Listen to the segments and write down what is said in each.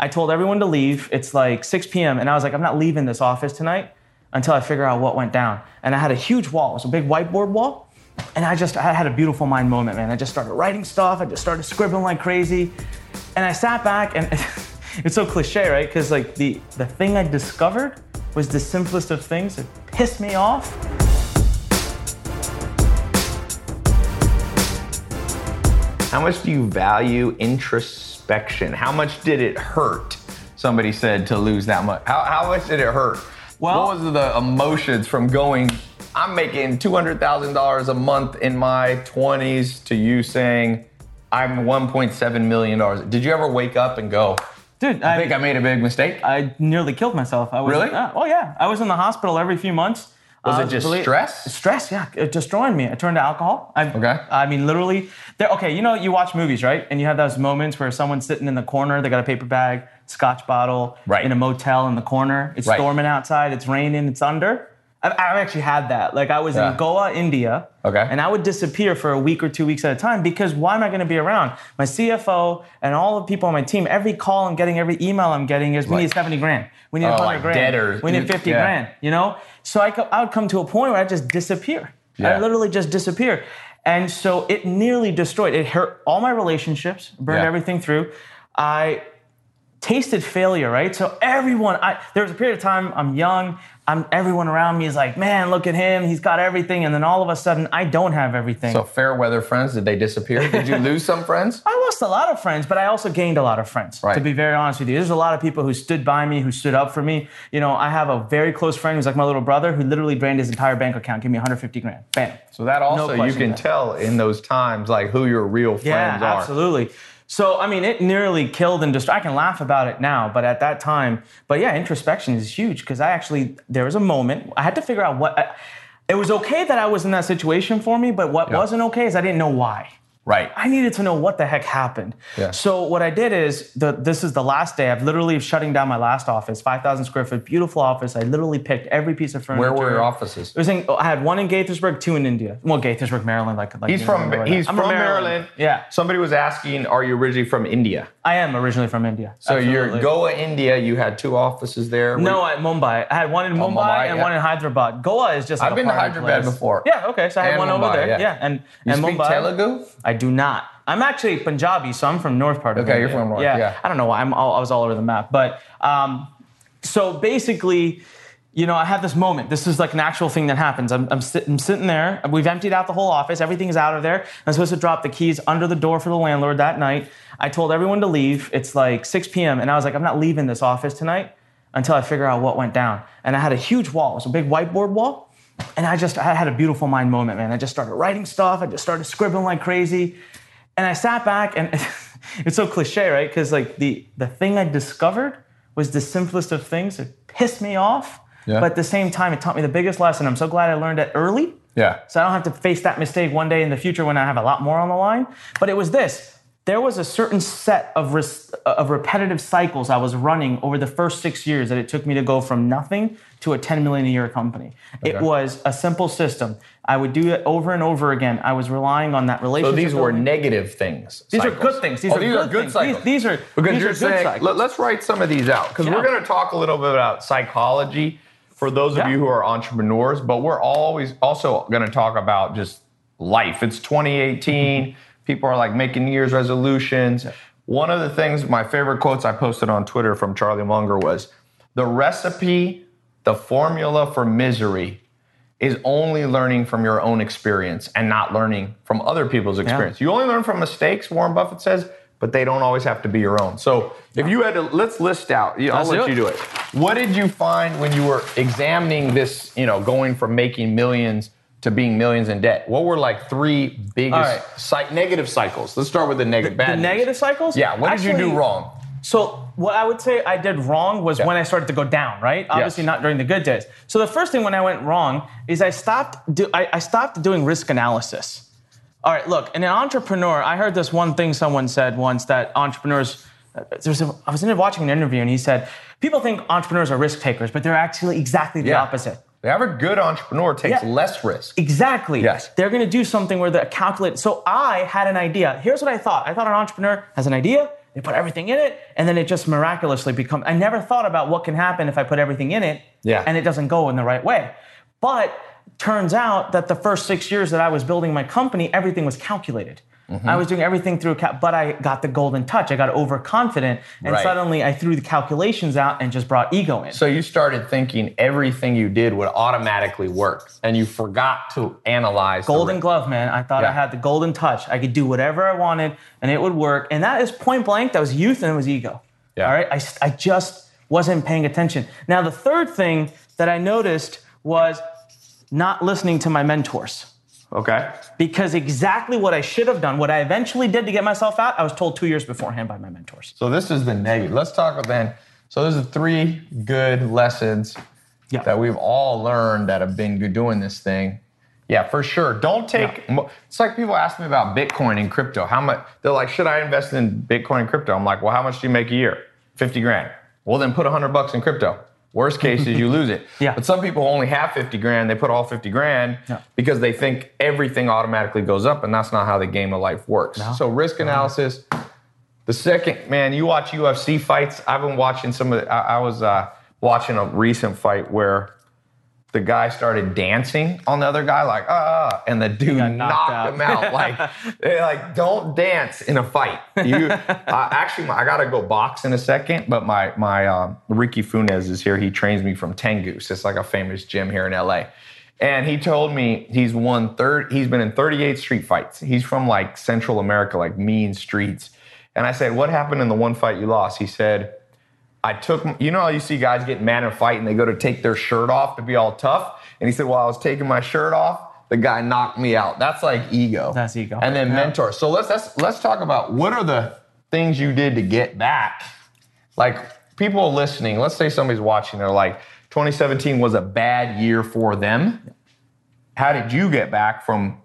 I told everyone to leave. It's like 6 p.m. and I was like, I'm not leaving this office tonight until I figure out what went down. And I had a huge wall. It was a big whiteboard wall. And I just I had a beautiful mind moment, man. I just started writing stuff. I just started scribbling like crazy. And I sat back and it's so cliche, right? Because like the the thing I discovered was the simplest of things. It pissed me off. How much do you value introspection? How much did it hurt? Somebody said to lose that much. How, how much did it hurt? Well- what was the emotions from going? I'm making two hundred thousand dollars a month in my 20s to you saying I'm 1.7 million dollars. Did you ever wake up and go? Dude, I think I made a big mistake. I nearly killed myself. I was, Really? Yeah. Uh, oh yeah. I was in the hospital every few months. Was Uh, it just believe- stress? Stress, yeah. It destroyed me. I turned to alcohol. I, Okay. I mean, literally. There, okay, you know, you watch movies, right? And you have those moments where someone's sitting in the corner. They got a paper bag, scotch bottle, Right. in a motel in the corner. It's Right. storming outside. It's raining. It's under. I've, I've actually had that. Like I was Yeah. in Goa, India. Okay. And I would disappear for a week or two weeks at a time because why am I going to be around? My CFO and all the people on my team, every call I'm getting, every email I'm getting is we Like- need 70 grand. We need Oh, 100 like grand. debtors. We need 50 Yeah. grand, you know? So I, co- I would come to a point where I just disappear. Yeah. I literally just disappear. And so it nearly destroyed. It hurt all my relationships, burned everything through. I tasted failure, right? So everyone, I there was a period of time I'm young, I'm everyone around me is like, man, look at him, he's got everything, and then all of a sudden I don't have everything. So fair weather friends, did they disappear? Did you lose some friends? I lost a lot of friends, but I also gained a lot of friends. Right. To be very honest with you, there's a lot of people who stood by me, who stood up for me. You know, I have a very close friend who's like my little brother, who literally drained his entire bank account, gave me 150 grand, bam. So that also you can tell in those times like who your real Yeah, friends are. Yeah, absolutely. So I mean, it nearly killed and destroyed. I can laugh about it now, but at that time, but yeah, introspection is huge because I actually there was a moment I had to figure out what. I, it was okay that I was in that situation for me, but what Yeah. wasn't okay is I didn't know why. Right. I needed to know what the heck happened. Yeah. So what I did is the, this is the last day. I've literally shutting down my last office, 5,000 square foot, beautiful office. I literally picked every piece of furniture. Where were your offices? It was in, I had one in Gaithersburg, two in India. Well, Gaithersburg, Maryland, like, like He's from that- he's I'm from Maryland. Yeah, Somebody was asking, are you originally from India? I am originally from India. So you're Goa, India. You had two offices there. No, at Mumbai. I had one in oh, Mumbai, Mumbai, and yeah. one in Hyderabad. Goa is just. Like I've been to Hyderabad place. before. Yeah. Okay. So I had And one over there. yeah. Yeah. And you and speak Mumbai. Telugu? I do not. I'm actually Punjabi, so I'm from north part of Okay, India. you're from north, yeah. I don't know why. I'm all, I was all over the map, but um, so basically. You know, I have this moment. This is like an actual thing that happens. I'm, I'm, sit, I'm sitting there. We've emptied out the whole office. Everything's out of there. I'm supposed to drop the keys under the door for the landlord that night. I told everyone to leave. It's like 6 p.m. And I was like, I'm not leaving this office tonight until I figure out what went down. And I had a huge wall. It was a big whiteboard wall. And I just, I had a beautiful mind moment, man. I just started writing stuff. I just started scribbling like crazy. And I sat back and it's so cliche, right? Because like the, the thing I discovered was the simplest of things. It pissed me off. Yeah. But at the same time, it taught me the biggest lesson. I'm so glad I learned it early. Yeah. So I don't have to face that mistake one day in the future when I have a lot more on the line. But it was this. There was a certain set of, res- uh, of repetitive cycles I was running over the first six years that it took me to go from nothing to a 10 million a year company. It was a simple system. I would do it over and over again. I was relying on that relationship. So these were building. negative things. These are good things. These Oh, are these good, are good things. cycles. These, these are Because these you're are good saying, cycles. let, us write some of these out because Yeah. we're going to talk a little bit about psychology for those of Yeah. you who are entrepreneurs, but we're always also going to talk about just life. It's 2018. People are like making New Year's resolutions. One of the things, my favorite quotes I posted on Twitter from Charlie Munger was the recipe, the formula for misery is only learning from your own experience and not learning from other people's experience. You only learn from mistakes, Warren Buffett says, but they don't always have to be your own. So if you had to, let's list out, I'll Let's let do you do it. What did you find when you were examining this, you know, going from making millions to being millions in debt? What were like three biggest right. negative cycles? Let's start with the negative. the news. negative cycles? Yeah, what did you do wrong? So what I would say I did wrong was Yeah. when I started to go down, right? Obviously Yes. not during the good days. So the first thing when I went wrong is I stopped do, I, I stopped doing risk analysis. All right, look, in an entrepreneur, I heard this one thing someone said once that entrepreneurs. There's a, I was in watching an interview and he said people think entrepreneurs are risk takers, but they're actually exactly the Yeah. opposite. The average good entrepreneur takes Yeah. less risk. Exactly. Yes. They're going to do something where the calculate. So I had an idea. Here's what I thought. I thought an entrepreneur has an idea. they put everything in it, and then it just miraculously becomes. I never thought about what can happen if I put everything in it Yeah. and it doesn't go in the right way. But turns out that the first six years that I was building my company, everything was calculated. Mm-hmm. I was doing everything through, cal- but I got the golden touch. I got overconfident, and Right. suddenly I threw the calculations out and just brought ego in. So you started thinking everything you did would automatically work, and you forgot to analyze. golden ri- glove, man. I thought I had the golden touch. I could do whatever I wanted, and it would work. And that is point blank. That was youth, and it was ego. Yeah. All right, I just wasn't paying attention. Now the third thing that I noticed was not listening to my mentors. Okay. Because exactly what I should have done, what I eventually did to get myself out, I was told two years beforehand by my mentors. So this is the negative. Let's talk about then. So there's are three good lessons Yeah. that we've all learned that have been good doing this thing. Yeah, for sure. Don't take. mo- It's like people ask me about Bitcoin and crypto. How much? They're like, should I invest in Bitcoin and crypto? I'm like, well, how much do you make a year? Fifty grand. Well, then put hundred bucks in crypto. Worst case is you lose it. Yeah. But some people only have 50 grand. They put all 50 grand Yeah. because they think everything automatically goes up, and that's not how the game of life works. So risk analysis. The second, man, you watch UFC fights. I've been watching some of. The, I, I was uh, watching a recent fight where the guy started dancing on the other guy, like ah, and the dude knocked, knocked him out. Like like don't dance in a fight. You uh, actually, I gotta go box in a second, but my my um, Ricky Funes is here. He trains me from Tengoose. It's like a famous gym here in LA. And he told me he's won third. He's been in 38 street fights. He's from like Central America, like mean streets. And I said, "What happened in the one fight you lost?" He said, I took, you know how you see guys get mad and fight and they go to take their shirt off to be all tough? And he said, Well, I was taking my shirt off, the guy knocked me out. That's like ego. That's ego. And then Yeah. mentor. So let's, let's let's talk about what are the things you did to get back? Like people listening, let's say somebody's watching, they're like, 2017 was a bad year for them. How did you get back from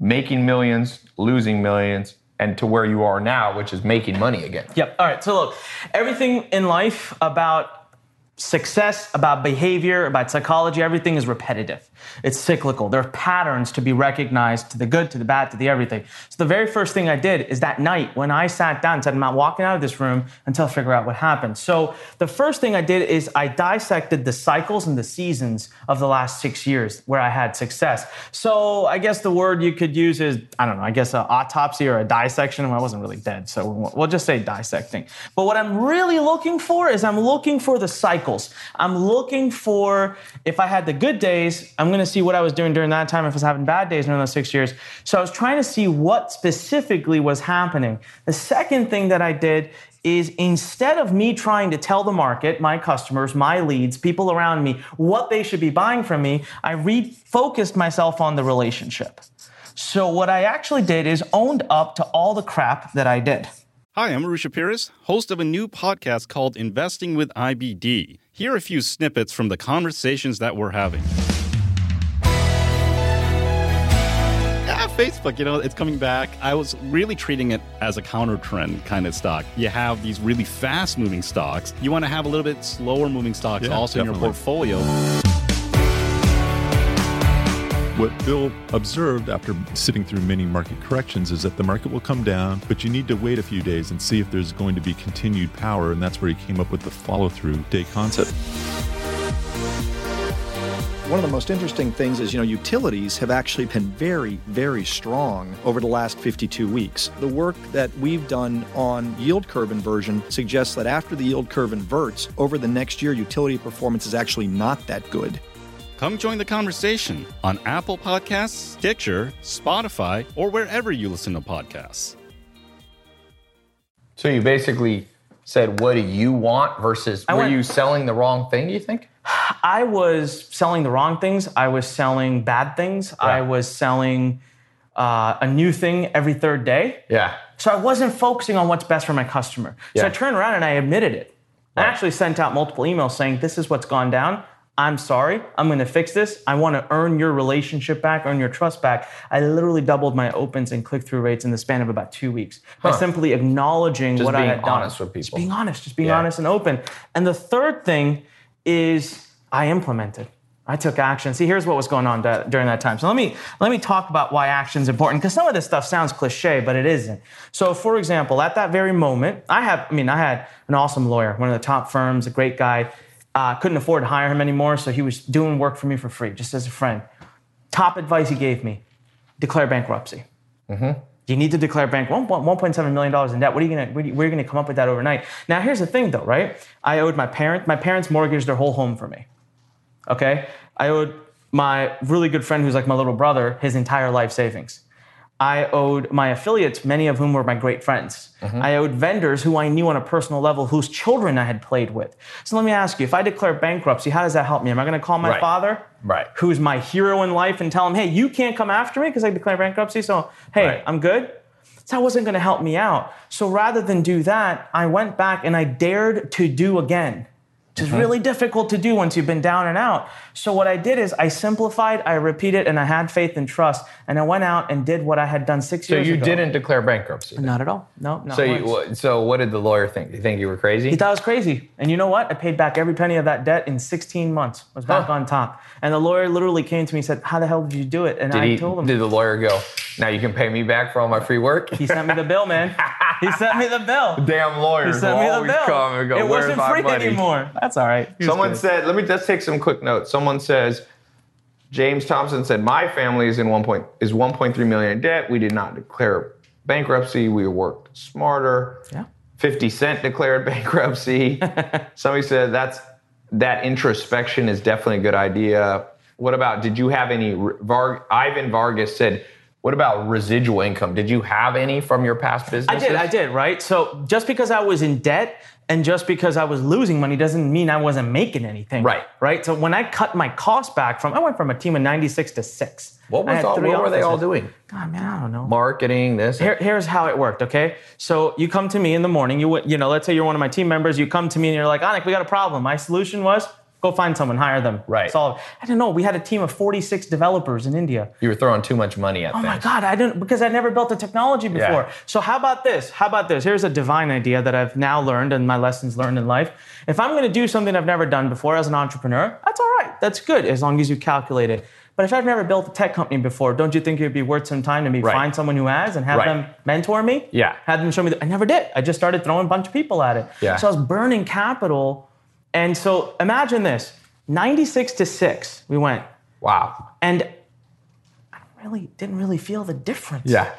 making millions, losing millions, and to where you are now, which is making money again? Yep. All right. So look, everything in life about success, about behavior, about psychology, everything is repetitive. It's cyclical. There are patterns to be recognized to the good, to the bad, to the everything. So the very first thing I did is that night when I sat down and said, I'm not walking out of this room until I figure out what happened. So the first thing I did is I dissected the cycles and the seasons of the last six years where I had success. So I guess the word you could use is, I don't know, I guess an autopsy or a dissection. Well, I wasn't really dead, so we'll just say dissecting. But what I'm really looking for is I'm looking for the cycles. I'm looking for if I had the good days, I'm going to see what I was doing during that time if I was having bad days during those six years. So I was trying to see what specifically was happening. The second thing that I did is instead of me trying to tell the market, my customers, my leads, people around me, what they should be buying from me, I refocused myself on the relationship. So what I actually did is owned up to all the crap that I did. Hi, I'm Arusha Pires, host of a new podcast called Investing with IBD. Here are a few snippets from the conversations that we're having. Facebook, you know, it's coming back. I was really treating it as a counter trend kind of stock. You have these really fast moving stocks. You want to have a little bit slower moving stocks Yeah, also in your portfolio. What Bill observed after sitting through many market corrections is that the market will come down, but you need to wait a few days and see if there's going to be continued power. And that's where he came up with the follow through day concept. One of the most interesting things is, you know, utilities have actually been very, very strong over the last 52 weeks. The work that we've done on yield curve inversion suggests that after the yield curve inverts, over the next year, utility performance is actually not that good. Come join the conversation on Apple Podcasts, Stitcher, Spotify, or wherever you listen to podcasts. So you basically said, "What do you want?" versus I were went- you selling the wrong thing? Do you think? I was selling the wrong things. I was selling bad things. I was selling uh, a new thing every third day. Yeah. So I wasn't focusing on what's best for my customer. So Yeah. I turned around and I admitted it. I actually sent out multiple emails saying, This is what's gone down. I'm sorry. I'm going to fix this. I want to earn your relationship back, earn your trust back. I literally doubled my opens and click through rates in the span of about two weeks by Huh. simply acknowledging Just what I had done. Just being honest with Just people. being honest, just being Yeah. honest and open. And the third thing is I implemented. I took action. See, here's what was going on during that time. So let me let me talk about why action is important because some of this stuff sounds cliche, but it isn't. So, for example, at that very moment, I have, I mean, I had an awesome lawyer, one of the top firms, a great guy. Uh, couldn't afford to hire him anymore, so he was doing work for me for free, just as a friend. Top advice he gave me: declare bankruptcy. You need to declare bank one- one- $1.7 million in debt. What are you are where are you gonna come up with that overnight? Now, here's the thing though, right? I owed my parents, my parents mortgaged their whole home for me. Okay? I owed my really good friend who's like my little brother his entire life savings. I owed my affiliates, many of whom were my great friends. Mm-hmm. I owed vendors who I knew on a personal level, whose children I had played with. So let me ask you if I declare bankruptcy, how does that help me? Am I gonna call my Right. father, Right. who's my hero in life, and tell him, hey, you can't come after me because I declare bankruptcy, so hey, Right. I'm good? That wasn't gonna help me out. So rather than do that, I went back and I dared to do again which is mm-hmm. really difficult to do once you've been down and out. So what I did is I simplified, I repeated, and I had faith and trust, and I went out and did what I had done six So years ago. So you didn't declare bankruptcy. Not at all. No, not So once. you, so what did the lawyer think? Did he think you were crazy? He thought I was crazy. And you know what? I paid back every penny of that debt in 16 months. I was back Huh. on top. And the lawyer literally came to me and said, How the hell did you do it? And did, I he, told him. did the lawyer go? Now you can pay me back for all my free work. he sent me the bill, man. he sent me the bill. Damn He lawyers will sent me the bill. go. it wasn't free money? anymore. That's all right. He was Someone good. said, let me just take some quick notes. Someone says, James Thompson said, my family is in one point is 1.3 million in debt. We did not declare bankruptcy. We worked smarter. Yeah. 50 Cent declared bankruptcy. Somebody said that's that introspection is definitely a good idea. What about did you have any Var, Ivan Vargas said what about residual income? Did you have any from your past business? I did, I did, right? So just because I was in debt and just because I was losing money doesn't mean I wasn't making anything. Right. Right. So when I cut my costs back from, I went from a team of 96 to six. What was all, what were they all doing? God, man, I don't know. Marketing, this. Here, here's how it worked, okay? So you come to me in the morning, you would- you know, let's say you're one of my team members, you come to me and you're like, Anik, we got a problem. My solution was go find someone, hire them. Right. Solve. I don't know. We had a team of 46 developers in India. you were throwing too much money at Oh things. my God, I didn't because I never built a technology before. Yeah. So how about this? How about this? Here's a divine idea that I've now learned and my lessons learned in life. If I'm going to do something I've never done before as an entrepreneur, that's all right. That's good as long as you calculate it. But if I've never built a tech company before, don't you think it'd be worth some time to me Right. find someone who has and have Right. them mentor me? Yeah. Have them show me. The, I never did. I just started throwing a bunch of people at it. Yeah. So I was burning capital. And so imagine this 96 to 6, we went. Wow. And I really didn't really feel the difference. Yeah.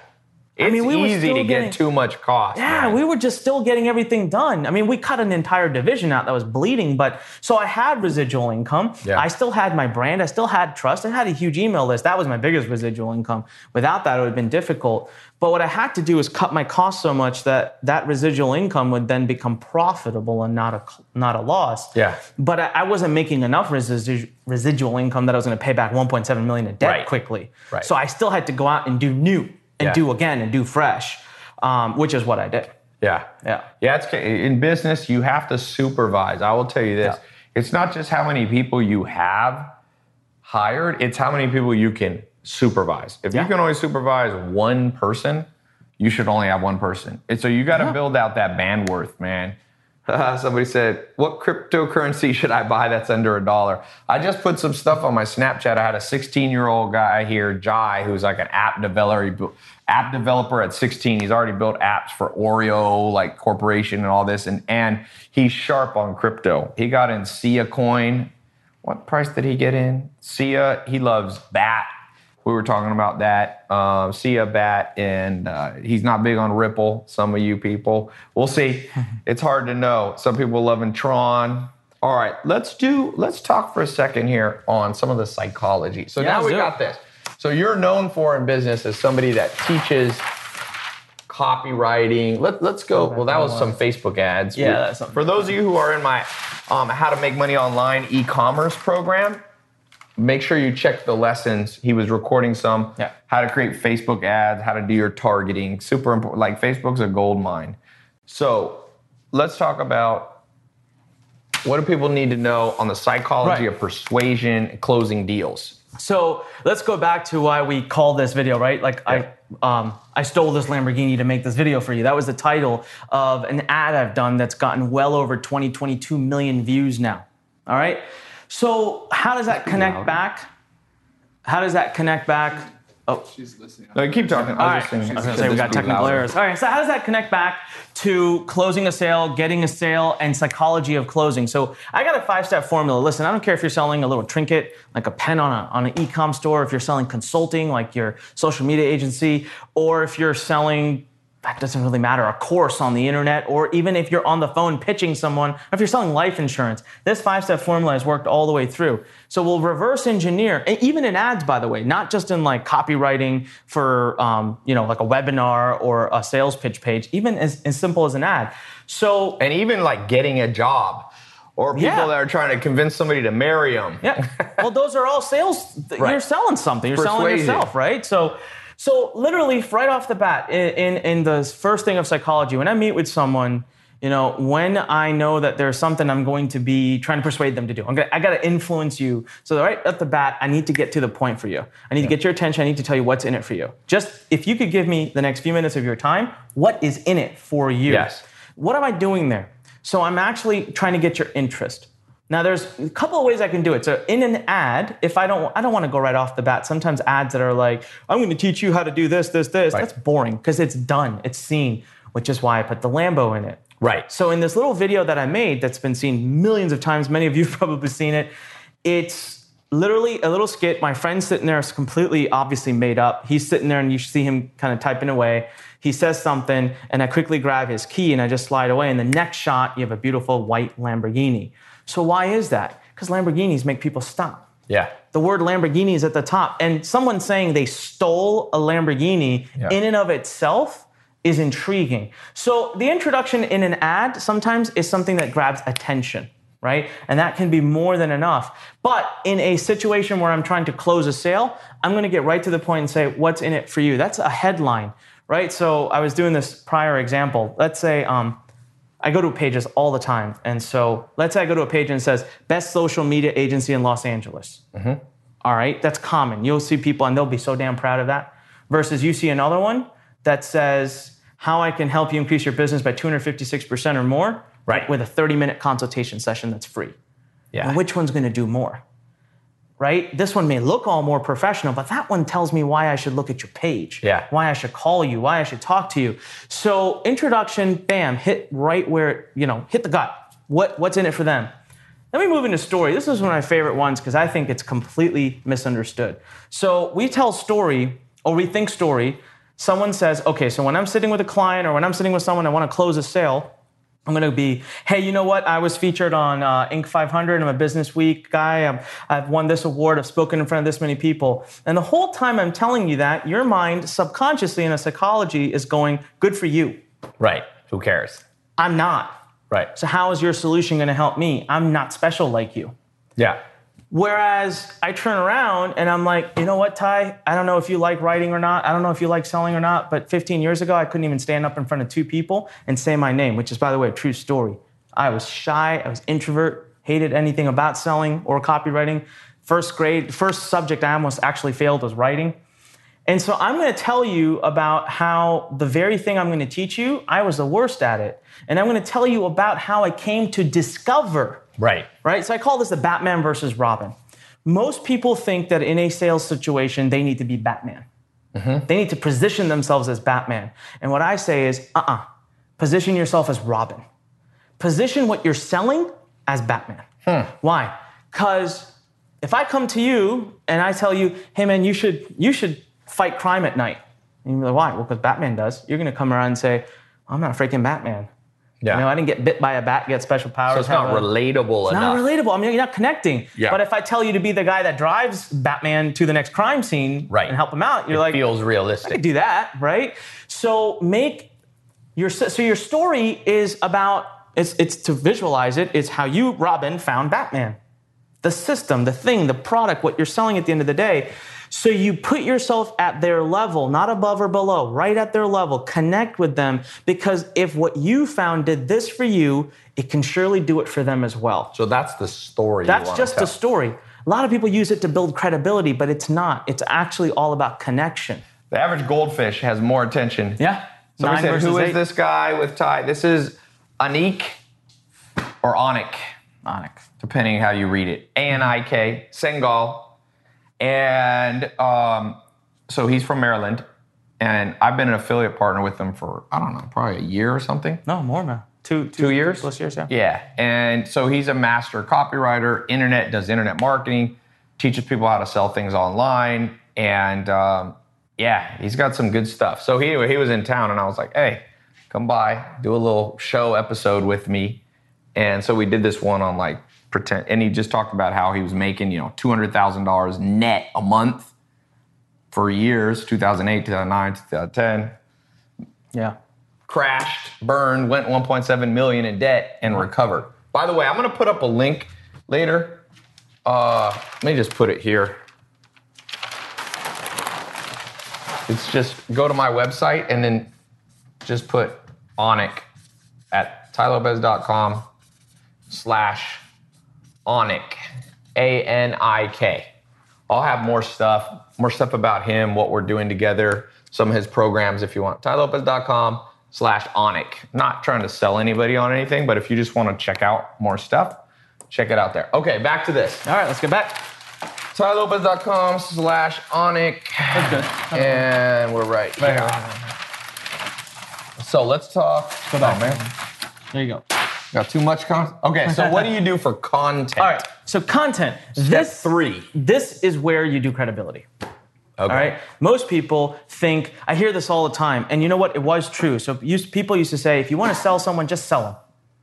It's mean, we were easy still to getting- get too much cost. Yeah, man. we were just still getting everything done. I mean, we cut an entire division out that was bleeding, but so I had residual income. Yeah. I still had my brand. I still had trust. I had a huge email list. That was my biggest residual income. Without that, it would have been difficult. But what I had to do is cut my costs so much that that residual income would then become profitable and not a not a loss. Yeah. But I, I wasn't making enough residu- residual income that I was going to pay back 1.7 million in debt Right. quickly. Right. So I still had to go out and do new and Yeah. do again and do fresh, um, which is what I did. Yeah. Yeah. Yeah, it's in business you have to supervise. I will tell you this. Yeah. It's not just how many people you have hired, it's how many people you can supervise. If Yeah. you can only supervise one person, you should only have one person. And so you got to build out that bandwidth, man. Somebody said, "What cryptocurrency should I buy that's under a dollar?" I just put some stuff on my Snapchat. I had a 16-year-old guy here, Jai, who's like an app developer. App developer at 16. He's already built apps for Oreo, like corporation, and all this. And and he's sharp on crypto. He got in Sia Coin. What price did he get in? Sia. He loves Bat. We were talking about that. Um, a Bat, and uh, he's not big on Ripple. Some of you people, we'll see. it's hard to know. Some people loving Tron. All right, let's do. Let's talk for a second here on some of the psychology. So Yeah, now we do got this. So you're known for in business as somebody that teaches copywriting. Let, let's go. Well, that was some Facebook ads. Yeah, We- that's something. For those of you who are in my um, How to Make Money Online e-commerce program, make sure you check the lessons. He was recording some. Yeah. How to create Facebook ads, how to do your targeting. Super important. Like Facebook's a gold mine. So let's talk about what do people need to know on the psychology Right. of persuasion, and closing deals. So let's go back to why we called this video, right? Like Yeah. I, um, I stole this Lamborghini to make this video for you. That was the title of an ad I've done that's gotten well over 20, 22 million views now. All right. So how does that connect back? How does that connect back? Oh, She's listening. No, keep talking. all I right. was just saying, I was gonna say we this got technical errors. All right. So how does that connect back to closing a sale, getting a sale, and psychology of closing? So I got a five-step formula. Listen, I don't care if you're selling a little trinket like a pen on a on an e-com store, if you're selling consulting like your social media agency, or if you're selling that doesn't really matter, a course on the internet, or even if you're on the phone pitching someone, or if you're selling life insurance, this five step formula has worked all the way through. So we'll reverse engineer, even in ads, by the way, not just in like copywriting for, um, you know, like a webinar or a sales pitch page, even as, as simple as an ad. So, And even like getting a job or people Yeah. that are trying to convince somebody to marry them. yeah. Well, those are all sales. Right. You're selling something. You're selling yourself, right? So, so literally, right off the bat, in, in in the first thing of psychology, when I meet with someone, you know, when I know that there's something I'm going to be trying to persuade them to do, I'm gonna, I got to influence you. So right at the bat, I need to get to the point for you. I need to get your attention. I need to tell you what's in it for you. Just if you could give me the next few minutes of your time, what is in it for you? Yes. What am I doing there? So I'm actually trying to get your interest. Now there's a couple of ways I can do it. So in an ad, if I don't I don't want to go right off the bat. Sometimes ads that are like, I'm going to teach you how to do this, this, this. Right. That's boring because it's done, it's seen, which is why I put the Lambo in it. Right. So in this little video that I made that's been seen millions of times, many of you have probably seen it, it's literally a little skit. My friend's sitting there, it's completely obviously made up. He's sitting there and you see him kind of typing away. He says something, and I quickly grab his key and I just slide away. And the next shot, you have a beautiful white Lamborghini. So why is that? Because Lamborghinis make people stop. Yeah. The word Lamborghini is at the top. And someone saying they stole a Lamborghini Yeah. in and of itself is intriguing. So the introduction in an ad sometimes is something that grabs attention, right? And that can be more than enough. But in a situation where I'm trying to close a sale, I'm going to get right to the point and say, what's in it for you? That's a headline, right? So I was doing this prior example. Let's say, um, I go to pages all the time. And so let's say I go to a page and it says best social media agency in Los Angeles. Mm-hmm. All right, that's common. You'll see people and they'll be so damn proud of that. Versus you see another one that says how I can help you increase your business by 256% or more Right. with a 30 minute consultation session that's free. Yeah. And which one's going to do more? Right? This one may look all more professional, but that one tells me why I should look at your page. Yeah. Why I should call you, why I should talk to you. So introduction, bam, hit right where, it- you know, hit the gut. What, what's in it for them? Then we move into story. This is one of my favorite ones because I think it's completely misunderstood. So we tell story or we think story. Someone says, okay, so when I'm sitting with a client or when I'm sitting with someone, I want to close a sale. I'm going to be, hey, you know what? I was featured on uh, Inc. 500. I'm a Business Week guy. I'm, I've won this award. I've spoken in front of this many people. And the whole time I'm telling you that, your mind subconsciously in a psychology is going, good for you. Right. Who cares? I'm not. Right. So how is your solution going to help me? I'm not special like you. Yeah. Whereas I turn around and I'm like, you know what, Ty? I don't know if you like writing or not. I don't know if you like selling or not. But 15 years ago, I couldn't even stand up in front of two people and say my name, which is, by the way, a true story. I was shy. I was introvert. Hated anything about selling or copywriting. First grade, first subject I almost actually failed was writing. And so I'm going to tell you about how the very thing I'm going to teach you, I was the worst at it. And I'm going to tell you about how I came to discover Right. right? So I call this the Batman versus Robin. Most people think that in a sales situation, they need to be Batman. They need to position themselves as Batman. And what I say is, uh uh position yourself as Robin. Position what you're selling as Batman. Why? Because if I come to you and I tell you, hey man, you should, you should fight crime at night. And you're like, why? Well, because Batman does. You're going to come around and say, I'm not a freaking Batman. Yeah. You know, I didn't get bit by a bat, get special powers. so it's not a- relatable not enough. relatable. I mean, you're not connecting. Yeah. But if I tell you to be the guy that drives Batman to the next crime scene Right. and help him out, you're like, Feels I could realistic. do that, right? So make your so your story is about it's it's to visualize it. It's how you, Robin, found Batman. The system, the thing, the product, what you're selling at the end of the day. So you put yourself at their level, not above or below, right at their level. Connect with them because if what you found did this for you, it can surely do it for them as well. So that's the story. That's just a story. A lot of people use it to build credibility, but it's not. It's actually all about connection. The average goldfish has more attention. Yeah. Somebody Nine said, "Who is eight. this guy with Ty?" This is Anik or Onik. Anik. depending how you read it. A N I K, Singal. And um, so he's from Maryland. And I've been an affiliate partner with him for, I don't know, probably a year or something. No, more man. Two, Two years? Plus years, yeah. Yeah. And so he's a master copywriter, internet, does internet marketing, teaches people how to sell things online. And um, yeah, he's got some good stuff. So he, he was in town and I was like, hey, come by, do a little show episode with me. And so we did this one on like pretend, and he just talked about how he was making, you know, $200,000 net a month for years 2008, 2009, 2010 Yeah. crashed, burned, went 1.7 million in debt, and recovered. By the way, I'm gonna put up a link later. Uh, let me just put it here. It's just go to my website and then just put Onic at tylopez.com slash Onic, A N I K. I'll have more stuff, more stuff about him, what we're doing together, some of his programs if you want. tylopez.com slash Onic. Not trying to sell anybody on anything, but if you just want to check out more stuff, check it out there. Okay, back to this. All right, let's get back. tylopez.com slash Onic. Good. And we're right here. So let's talk. Go back. Oh, man. There you go. Got too much content? Okay, so what do you do for content? All right. So content. this three. This is where you do credibility. Okay. All right. Most people think I hear this all the time, and you know what? It was true. So used, people used to say, if you want to sell someone, just sell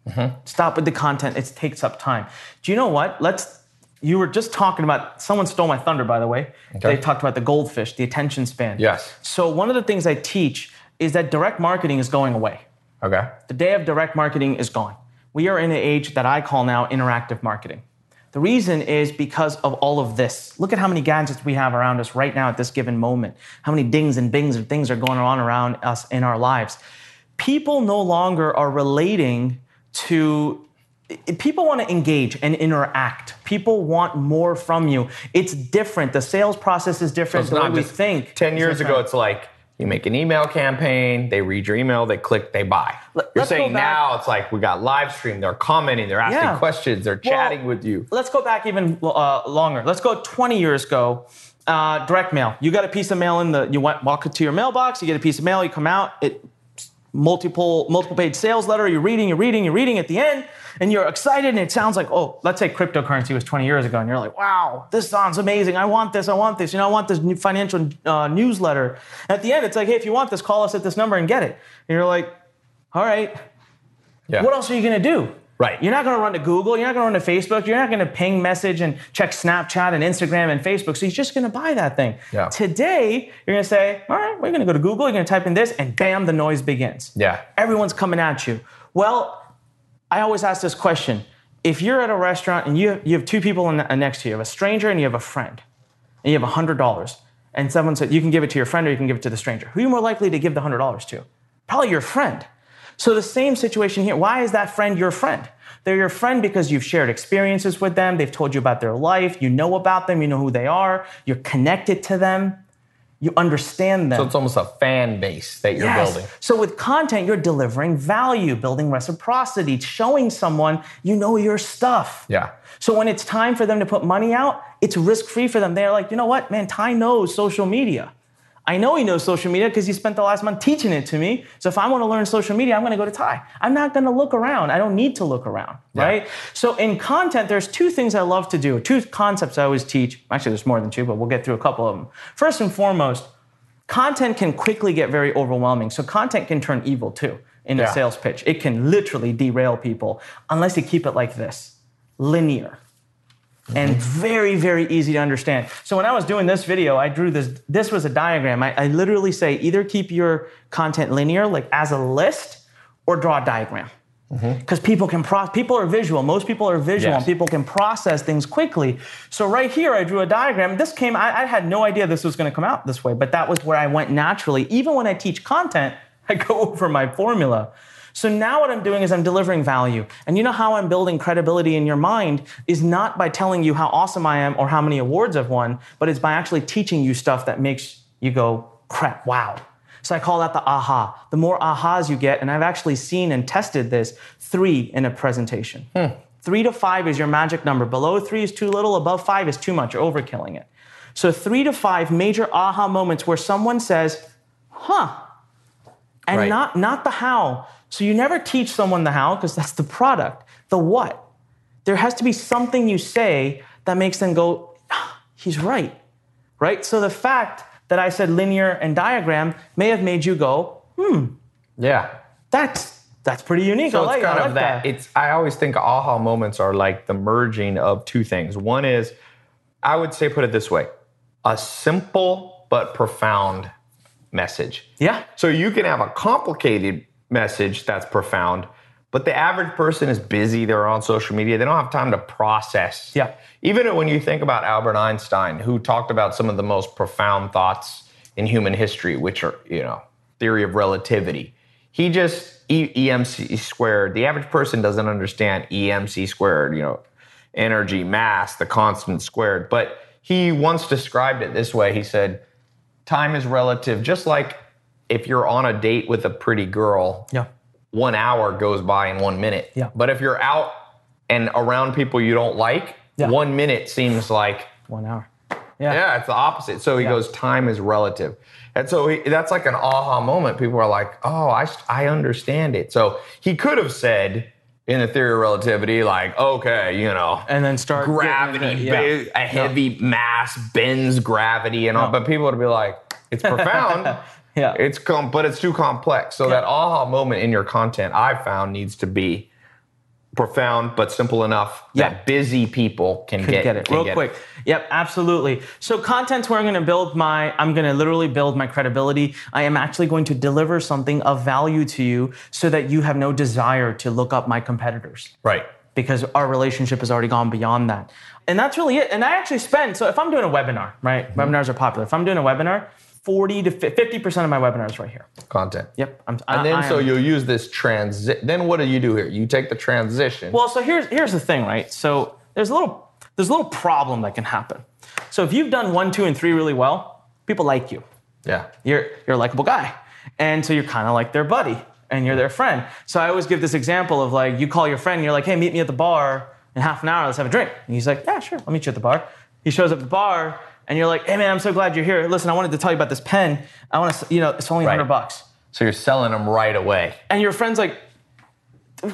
them. Mm-hmm. Stop with the content. It takes up time. Do you know what? Let's. You were just talking about. Someone stole my thunder, by the way. Okay. They talked about the goldfish, the attention span. Yes. So one of the things I teach is that direct marketing is going away. Okay. The day of direct marketing is gone. We are in an age that I call now interactive marketing. The reason is because of all of this. Look at how many gadgets we have around us right now at this given moment. How many dings and bings and things are going on around us in our lives. People no longer are relating to people want to engage and interact. People want more from you. It's different. The sales process is different. the way we think. 10 years ago, it's like you make an email campaign, they read your email, they click, they buy. Let- You're saying now it's like we got live stream, they're commenting, they're asking Yeah. questions, they're Well, chatting with you. Let's go back even uh, longer. Let's go 20 years ago. Uh, direct mail. You got a piece of mail in the. You went, walk to your mailbox. You get a piece of mail. You come out. It multiple multiple page sales letter. You're reading. You're reading. You're reading at the end, and you're excited. And it sounds like oh, let's say cryptocurrency was 20 years ago, and you're like, wow, this sounds amazing. I want this. I want this. You know, I want this new financial uh, newsletter. At the end, it's like, hey, if you want this, call us at this number and get it. And you're like, all right. Yeah. What else are you going to do? Right. You're not going to run to Google. You're not going to run to Facebook. You're not going to ping message and check Snapchat and Instagram and Facebook. So you're just going to buy that thing. Yeah. Today, you're going to say, all right, we're going to go to Google. You're going to type in this, and bam, the noise begins. Yeah. Everyone's coming at you. Well, I always ask this question: If you're at a restaurant and you have, you have two people in, uh, next to you, you have a stranger and you have a friend, and you have hundred dollars, and someone said you can give it to your friend or you can give it to the stranger. Who are you more likely to give the hundred dollars to? Probably your friend. So the same situation here. Why is that friend your friend? They're your friend because you've shared experiences with them. They've told you about their life. You know about them. You know who they are. You're connected to them. You understand them. So it's almost a fan base that you're Yes. building. So with content, you're delivering value, building reciprocity, showing someone you know your stuff. Yeah. So when it's time for them to put money out, it's risk free for them. They're like, you know what, man, Ty knows social media. I know he knows social media because he spent the last month teaching it to me. So if I want to learn social media, I'm going to go to Ty. I'm not going to look around. I don't need to look around, Yeah. right? So in content, there's two things I love to do, two concepts I always teach. Actually, there's more than two, but we'll get through a couple of them. First and foremost, content can quickly get very overwhelming. So content can turn evil too in a sales pitch. It can literally derail people unless you keep it like this, linear and mm-hmm. very very easy to understand. So when i was doing this video i drew this this was a diagram. I, I literally say either keep your content linear like as a list or draw a diagram. Mm-hmm. Because people can pro- people are visual. Most people are visual Yes. and people can process things quickly. So right here i drew a diagram. This came i, I had no idea this was going to come out this way but that was where i went naturally. Even when i teach content i go over my formula so now what I'm doing is I'm delivering value. And you know how I'm building credibility in your mind is not by telling you how awesome I am or how many awards I've won, but it's by actually teaching you stuff that makes you go, crap, wow. So I call that the aha. The more ahas you get, and I've actually seen and tested this, three in a presentation. Hmm. Three to five is your magic number. Below three is too little. Above five is too much. You're overkilling it. So three to five major aha moments where someone says, "Huh," and Right. not not the how. So you never teach someone the how because that's the product. The what. There has to be something you say that makes them go, "Ah, "He's right." Right. So the fact that I said linear and diagram may have made you go, hmm. Yeah. "That's that's pretty unique." So I like, it's kind I of like that. It's I always think aha moments are like the merging of two things. One is, I would say, put it this way: a simple but profound message. yeah. So you can have a complicated message that's profound, but the average person is busy. They're on social media. They don't have time to process. Yeah. Even when you think about Albert Einstein, who talked about some of the most profound thoughts in human history, which are, you know, theory of relativity. He just e- EMC squared. The average person doesn't understand EMC squared, you know, energy, mass, the constant squared. But he once described it this way. He said, time is relative, just like if you're on a date with a pretty girl, Yeah. one hour goes by in one minute. Yeah. But if you're out and around people you don't like, Yeah. one minute seems like One hour. Yeah. yeah, it's the opposite. So he goes, time is relative. And so he, that's like an aha moment. People are like, oh, I, I understand it. So he could have said in the theory of relativity, like, okay, you know, And then start getting gravity, into- yeah. a heavy mass bends gravity and all. But people would be like, it's profound. Yeah. It's com- but it's too complex. So that aha moment in your content, I found needs to be profound but simple enough Yeah. that busy people can could get, get, it can real get quick. Yep, absolutely. So content's where I'm going to build my. I'm going to literally build my credibility. I am actually going to deliver something of value to you, so that you have no desire to look up my competitors Right. because our relationship has already gone beyond that. And that's really it. And I actually spend. So if I'm doing a webinar, right? Mm-hmm. Webinars are popular. If I'm doing a webinar, 40 to 50 percent of my webinars right here. Content. Yep. I'm, And then I so you'll use this transit. Then what do you do here? You take the transition. Well, so here's here's the thing, right? So there's a little there's a little problem that can happen. So if you've done one, two, and three really well, people like you. yeah. You're you're a likable guy, and so you're kind of like their buddy, and you're their friend. So I always give this example of like you call your friend, and you're like, hey, meet me at the bar in half an hour. Let's have a drink. And he's like, yeah, sure, I'll meet you at the bar. He shows up at the bar, and you're like, hey man, I'm so glad you're here. Listen, I wanted to tell you about this pen. I want to, you know, it's only Right. hundred bucks. So you're selling them right away. and your friend's like,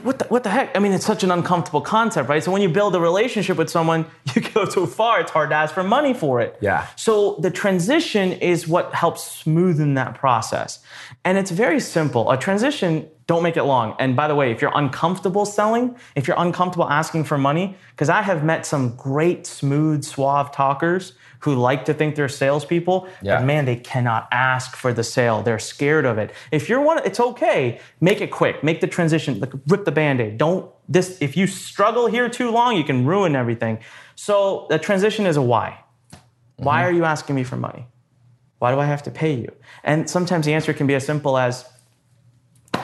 what the, what the heck? I mean, it's such an uncomfortable concept, right? So when you build a relationship with someone, you go too far, it's hard to ask for money for it. Yeah. So the transition is what helps smoothen that process. And it's very simple. A transition, don't make it long. And by the way, if you're uncomfortable selling, if you're uncomfortable asking for money, because I have met some great, smooth, suave talkers who like to think they're salespeople, Yeah. but man, they cannot ask for the sale. They're scared of it. If you're one, it's okay. Make it quick. Make the transition. Like, rip the band-aid. Don't this. If you struggle here too long, you can ruin everything. So the transition is a why. Why mm-hmm. are you asking me for money? Why do I have to pay you? And sometimes the answer can be as simple as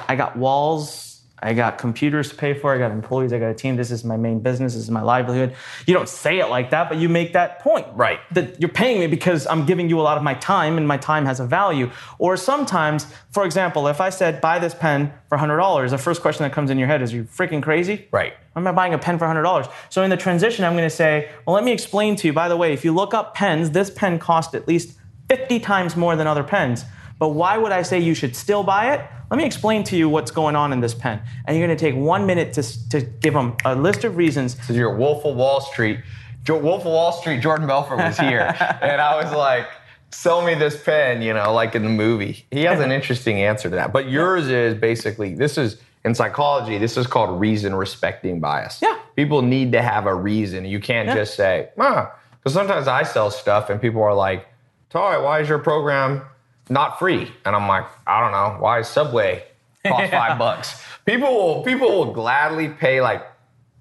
I got walls, I got computers to pay for, I got employees, I got a team. This is my main business, this is my livelihood. You don't say it like that, but you make that point. Right. That you're paying me because I'm giving you a lot of my time and my time has a value. Or sometimes, for example, if I said, buy this pen for $100, the first question that comes in your head is, you freaking crazy? Right. Why am I buying a pen for $100? So in the transition, I'm going to say, well, let me explain to you. By the way, if you look up pens, this pen cost at least 50 times more than other pens. But why would I say you should still buy it? Let me explain to you what's going on in this pen. And you're going to take one minute to, to give them a list of reasons. So you're Wolf of Wall Street. Jo- Wolf of Wall Street, Jordan Belfort was here. and I was like, sell me this pen, you know, like in the movie. He has an interesting answer to that. But yours is basically this is in psychology, this is called reason respecting bias. Yeah. People need to have a reason. You can't Yeah. just say, ah. Because sometimes I sell stuff and people are like, Ty, why is your program not free? And I'm like, I don't know. Why is Subway cost five bucks? People will people will gladly pay like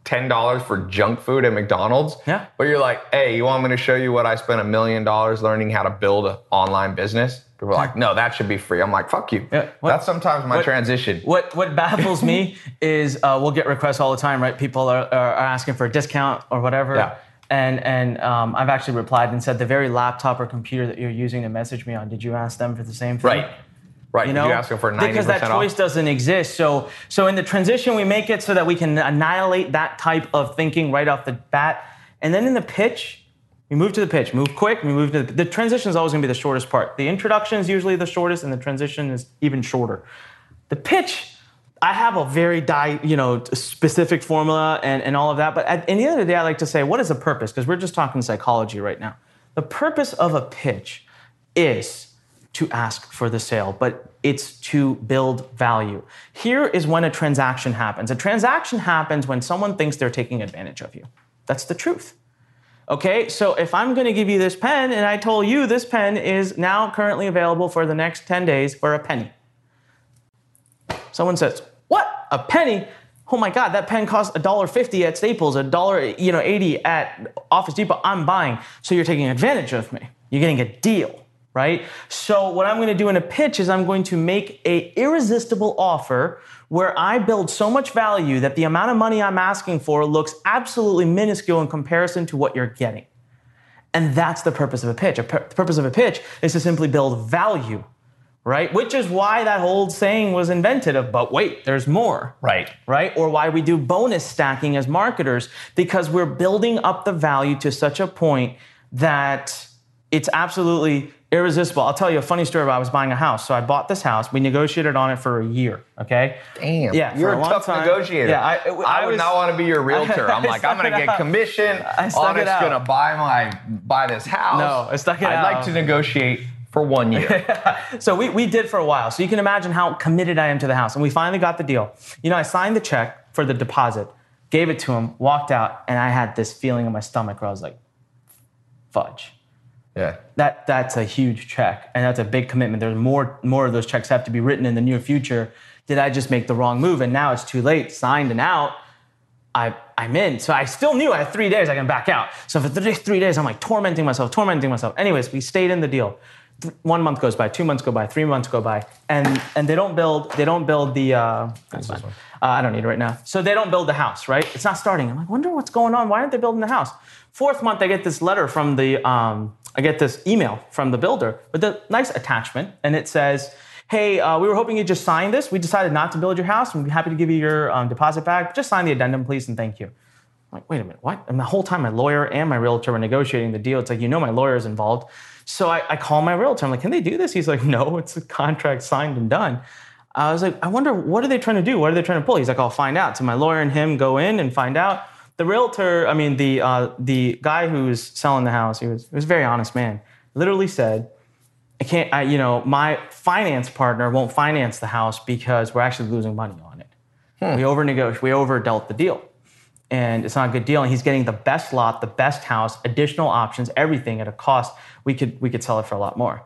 ten dollars for junk food at McDonald's. Yeah. But you're like, hey, you want me to show you what I spent a million dollars learning how to build an online business? People are like, no, that should be free. I'm like, fuck you. Yeah. What- That's sometimes my what- transition. What what baffles me is uh, we'll get requests all the time, right? People are, are asking for a discount or whatever. Yeah. And and um, I've actually replied and said the very laptop or computer that you're using to message me on. Did you ask them for the same thing? Right. Right, You you're know, asking for because that 90% off. choice doesn't exist. So, so in the transition, we make it so that we can annihilate that type of thinking right off the bat, and then in the pitch, we move to the pitch, move quick. We move to the, the transition is always going to be the shortest part. The introduction is usually the shortest, and the transition is even shorter. The pitch, I have a very di, you know specific formula and, and all of that. But at, at the end of the day, I like to say, what is the purpose? Because we're just talking psychology right now. The purpose of a pitch is to ask for the sale, but it's to build value. Here is when a transaction happens. A transaction happens when someone thinks they're taking advantage of you. That's the truth. Okay, so if I'm going to give you this pen and I told you this pen is now currently available for the next 10 days for a penny. Someone says, "What? A penny? Oh my god, that pen costs $1.50 at Staples, a dollar, you know, 80 at Office Depot. I'm buying." So you're taking advantage of me. You're getting a deal, right? So what I'm going to do in a pitch is I'm going to make a irresistible offer where I build so much value that the amount of money I'm asking for looks absolutely minuscule in comparison to what you're getting. And that's the purpose of a pitch. The purpose of a pitch is to simply build value, right? Which is why that old saying was invented of, but wait, there's more. Right. Right? Or why we do bonus stacking as marketers, because we're building up the value to such a point that it's absolutely irresistible. I'll tell you a funny story about I was buying a house. So I bought this house. We negotiated on it for a year. Okay. Damn. Yeah, You're a, a tough time. negotiator. Yeah, I- I, I would was- not want to be your realtor. I'm I like, I'm going to get out. commission I stuck on it it's out. going to buy my buy this house. No, I stuck it I'd like to negotiate for one year. So we, we did for a while. So you can imagine how committed I am to the house. And we finally got the deal. You know, I signed the check for the deposit, gave it to him, walked out, and I had this feeling in my stomach where I was like, fudge. yeah. That that's a huge check and that's a big commitment. There's more more of those checks have to be written in the near future. Did I just make the wrong move? And now it's too late, signed and out. I, I'm in. So I still knew I had three days I can back out. So for three, three days, I'm like tormenting myself, tormenting myself. Anyways, we stayed in the deal. One month goes by, two months go by, three months go by, and and they don't build they don't build the uh, that's fine. Uh, I don't need it right now. So they don't build the house, right? It's not starting. I'm like, wonder what's going on. Why aren't they building the house? Fourth month, I get this letter from the um, I get this email from the builder with a nice attachment, and it says, "Hey, uh, we were hoping you'd just sign this. We decided not to build your house. We'd be happy to give you your um, deposit back. Just sign the addendum, please, and thank you." I'm like, wait a minute, what? And the whole time, my lawyer and my realtor were negotiating the deal. It's like, you know, my lawyer's involved. So I, I call my realtor. I'm like, can they do this? He's like, no, it's a contract signed and done. I was like, I wonder, what are they trying to do? What are they trying to pull? He's like, I'll find out. So my lawyer and him go in and find out. The realtor, I mean, the uh, the guy who's selling the house, he was, he was a very honest man. Literally said, I can't, I, you know, my finance partner won't finance the house because we're actually losing money on it. We over negotiated, we over dealt the deal. And it's not a good deal. And he's getting the best lot, the best house, additional options, everything at a cost. We could we could sell it for a lot more.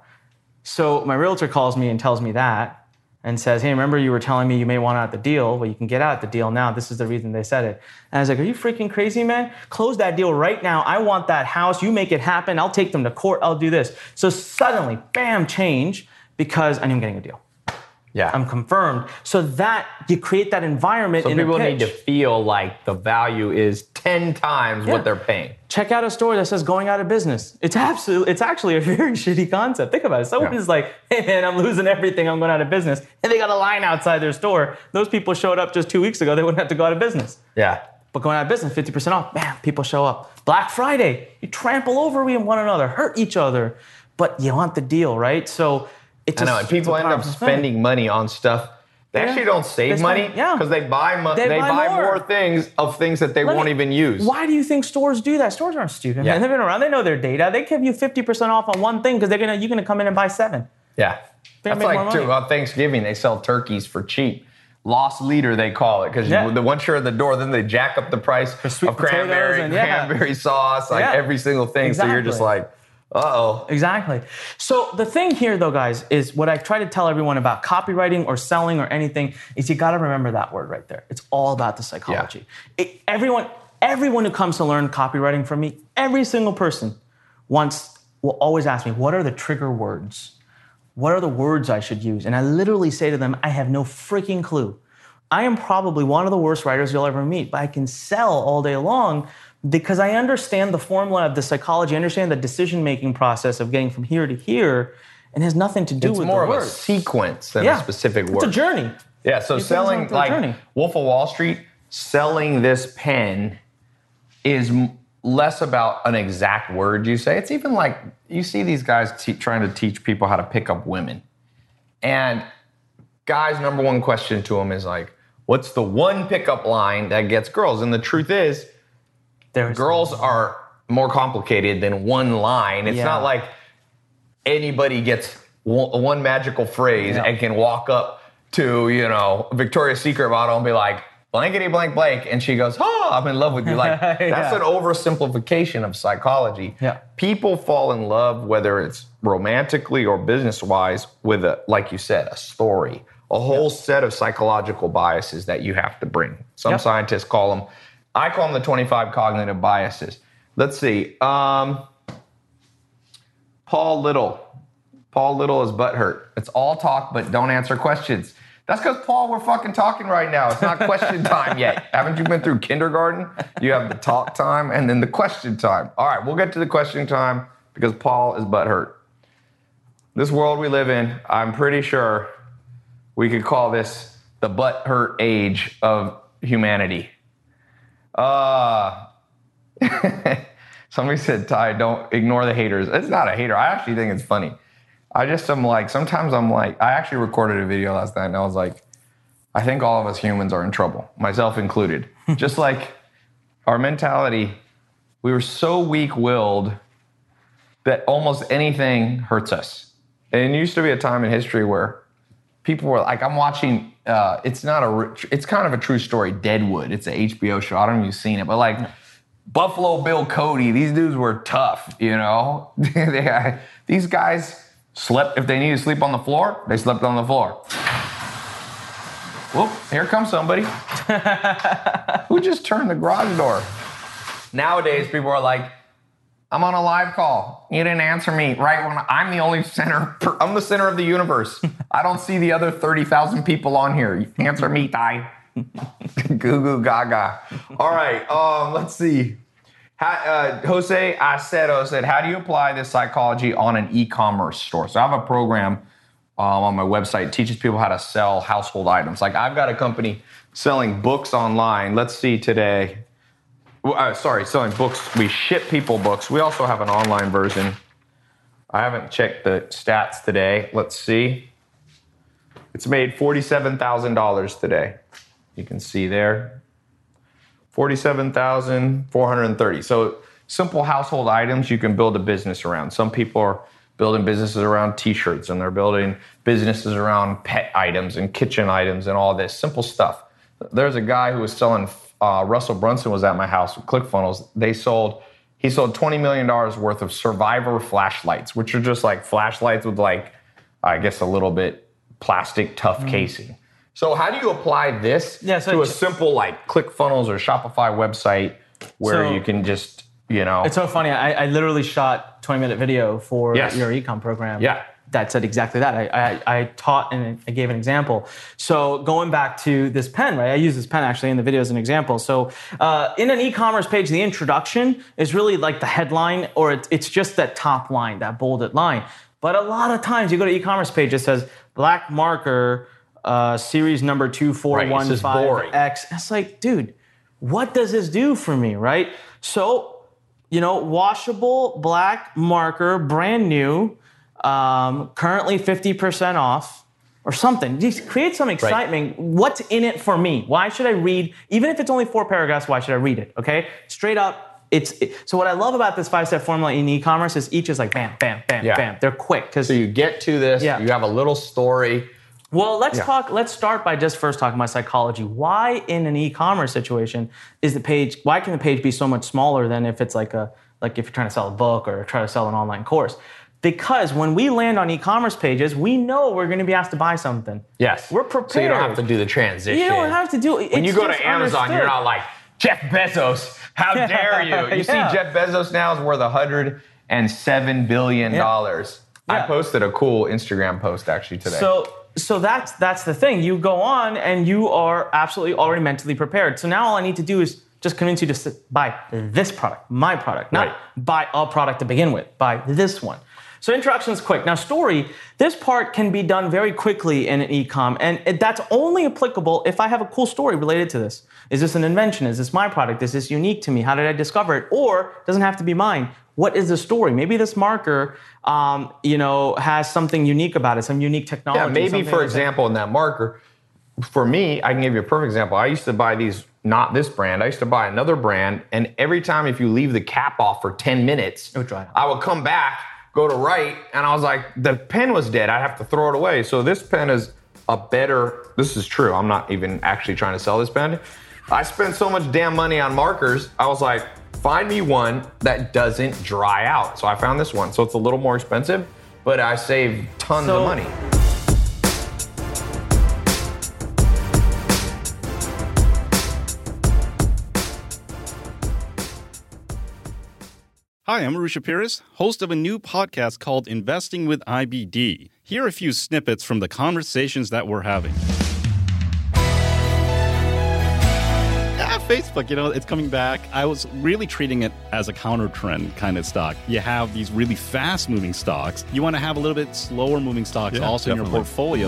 So my realtor calls me and tells me that and says, Hey, remember you were telling me you may want out the deal? Well, you can get out the deal now. This is the reason they said it. And I was like, Are you freaking crazy, man? Close that deal right now. I want that house. You make it happen. I'll take them to court. I'll do this. So suddenly, bam, change because I knew I'm getting a deal. Yeah. I'm confirmed. So that you create that environment so in people need to feel like the value is 10 times Yeah. what they're paying. check out a store that says going out of business. It's absolutely, it's actually a very shitty concept. Think about it. Someone Yeah. is like, hey man, I'm losing everything. I'm going out of business. And they got a line outside their store. Those people showed up just two weeks ago. They wouldn't have to go out of business. Yeah. But going out of business, 50% off, bam, people show up. Black Friday, you trample over one another, hurt each other, but you want the deal, right? So it's I know, and people end up powerful thing. spending money on stuff. They Yeah. actually don't save They money spend- yeah. because they buy mo- They they, buy buy, more. more. things of things that they Let won't me- even use. Why do you think stores do that? Stores aren't stupid, Yeah. man. They've been around. They know their data. They give you 50% off on one thing because they're gonna you're gonna come in and buy seven. Yeah. They're That's like too, on uh, Thanksgiving, they sell turkeys for cheap. Loss leader, they call it, because Yeah. the once you're at the door, then they jack up the price of cranberry, and- yeah. cranberry sauce, like every single thing. So you're just like, uh oh. Exactly. So the thing here, though, guys, is what I try to tell everyone about copywriting or selling or anything is you got to remember that word right there. It's all about the psychology. It- everyone, everyone who comes to learn copywriting from me, every single person, wants will always ask me, "What are the trigger words? What are the words I should use?" And I literally say to them, "I have no freaking clue." I am probably one of the worst writers you'll ever meet, but I can sell all day long because I understand the formula of the psychology, I understand the decision making process of getting from here to here. and has nothing to do It's with more the of a sequence than Yeah. a specific word. It's a journey. Yeah, so selling on through a like. Wolf of Wall Street, selling this pen is less about an exact word you say. It's even like you see these guys te- trying to teach people how to pick up women, and guys' number one question to them is like, "What's the one pickup line that gets girls?" And the truth is, There's girls are more complicated than one line. It's Yeah. not like anybody gets one, one magical phrase Yeah. and can walk up to, you know, Victoria's Secret model and be like, blankety blank blank. And she goes, oh, I'm in love with you. Like, that's Yeah. an oversimplification of psychology. Yeah. People fall in love, whether it's romantically or business wise, with a, like you said, a story, a whole set of psychological biases that you have to bring. Some scientists call them, I call them the 25 cognitive biases. Let's see. Um, Paul Little. Paul Little is butthurt. It's all talk, but don't answer questions. That's because Paul, we're fucking talking right now. It's not question time yet. Haven't you been through kindergarten? You have the talk time and then the question time. All right, we'll get to the question time because Paul is butthurt. This world we live in, I'm pretty sure we could call this the butthurt age of humanity. Uh, somebody said, Ty, don't ignore the haters. It's not a hater. I actually think it's funny. I just am like, sometimes I'm like, I actually recorded a video last night and I was like, I think all of us humans are in trouble, myself included. just like our mentality, we were so weak willed that almost anything hurts us. And it used to be a time in history where people were like, I'm watching. Uh, it's not a. It's kind of a true story. Deadwood. It's an HBO show. I don't know if you've seen it, but like Buffalo Bill Cody. These dudes were tough. You know, They- these guys slept if they needed to sleep on the floor. They slept on the floor. Whoop! Here comes somebody. Who just turned the garage door? Nowadays, people are like, I'm on a live call. You didn't answer me right when I'm the only center. I'm the center of the universe. I don't see the other 30,000 people on here. Answer me, Ty. goo goo gaga. All right, um, let's see. How, uh, Jose Acedo said, How do you apply this psychology on an e commerce store? So I have a program um, on my website teaches people how to sell household items. Like I've got a company selling books online. Let's see today. Uh, sorry, selling books. We ship people books. We also have an online version. I haven't checked the stats today. Let's see. It's made $47,000 today. You can see there. 47,430. So simple household items you can build a business around. Some people are building businesses around t-shirts and they're building businesses around pet items and kitchen items and all this simple stuff. There's a guy who was selling uh, Russell Brunson was at my house with ClickFunnels. They sold he sold 20 million dollars worth of survivor flashlights, which are just like flashlights with like I guess a little bit plastic tough casing. So how do you apply this Yeah, so to a it's- simple like ClickFunnels or Shopify website where So- you can just, you know, It's so funny. I, I literally shot 20 minute video for Yes. your ecom program. Yeah. That said exactly that. I, I, I taught and I gave an example. So going back to this pen, right? I use this pen actually in the video as an example. So uh, in an e-commerce page, the introduction is really like the headline, or it, it's just that top line, that bolded line. But a lot of times you go to e-commerce page, it says black marker, uh, series number two four Right, one five. X. It's like, dude, what does this do for me, right? So you know, washable black marker, brand new, um, currently 50% off or something. Just create some excitement. What's in it for me? Why should I read, even if it's only four paragraphs, why should I read it? Okay? Straight up. It's it- so what I love about this five step formula in e-commerce is each is like bam, bam, bam, Yeah. bam. They're quick because so you get to this, Yeah. you have a little story. well, let's Yeah. talk. Let's start by just first talking about psychology. Why, in an e-commerce situation, is the page? Why can the page be so much smaller than if it's like a like if you're trying to sell a book or try to sell an online course? Because when we land on e-commerce pages, we know we're going to be asked to buy something. Yes. We're prepared. So you don't have to do the transition. You don't have to do it. When you go to Amazon, you're not like, Jeff Bezos, how dare you? You Yeah. see Jeff Bezos now is worth $107 billion. I Yeah. posted a cool Instagram post actually today. So so that's that's the thing. You go on and you are absolutely already mentally prepared. So now all I need to do is just convince you to buy this product, my product, not Right. buy a product to begin with. Buy this one. So introduction is quick. Now story, this part can be done very quickly in an ecom, and that's only applicable if I have a cool story related to this. Is this an invention? Is this my product? Is this unique to me? How did I discover it? Or it doesn't have to be mine. What is the story? Maybe this marker, um, you know, has something unique about it, some unique technology. Yeah, maybe for that- example, in that marker, for me, I can give you a perfect example. I used to buy these, not this brand. I used to buy another brand, and every time if you leave the cap off for 10 minutes, It would dry. I would come back, go to write, and I was like, the pen was dead. I'd have to throw it away. So this pen is a better, this is true. I'm not even actually trying to sell this pen. I spent so much damn money on markers. I was like, find me one that doesn't dry out. So I found this one. So it's a little more expensive, but I saved tons So- of money. Hi, I'm Arusha Pires, host of a new podcast called Investing with IBD. Here are a few snippets from the conversations that we're having. Ah, Facebook, you know, it's coming back. I was really treating it as a counter trend kind of stock. You have these really fast moving stocks. You want to have a little bit slower moving stocks Yeah, also in your portfolio.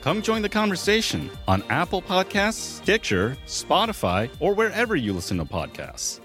Come join the conversation on Apple Podcasts, Stitcher, Spotify, or wherever you listen to podcasts.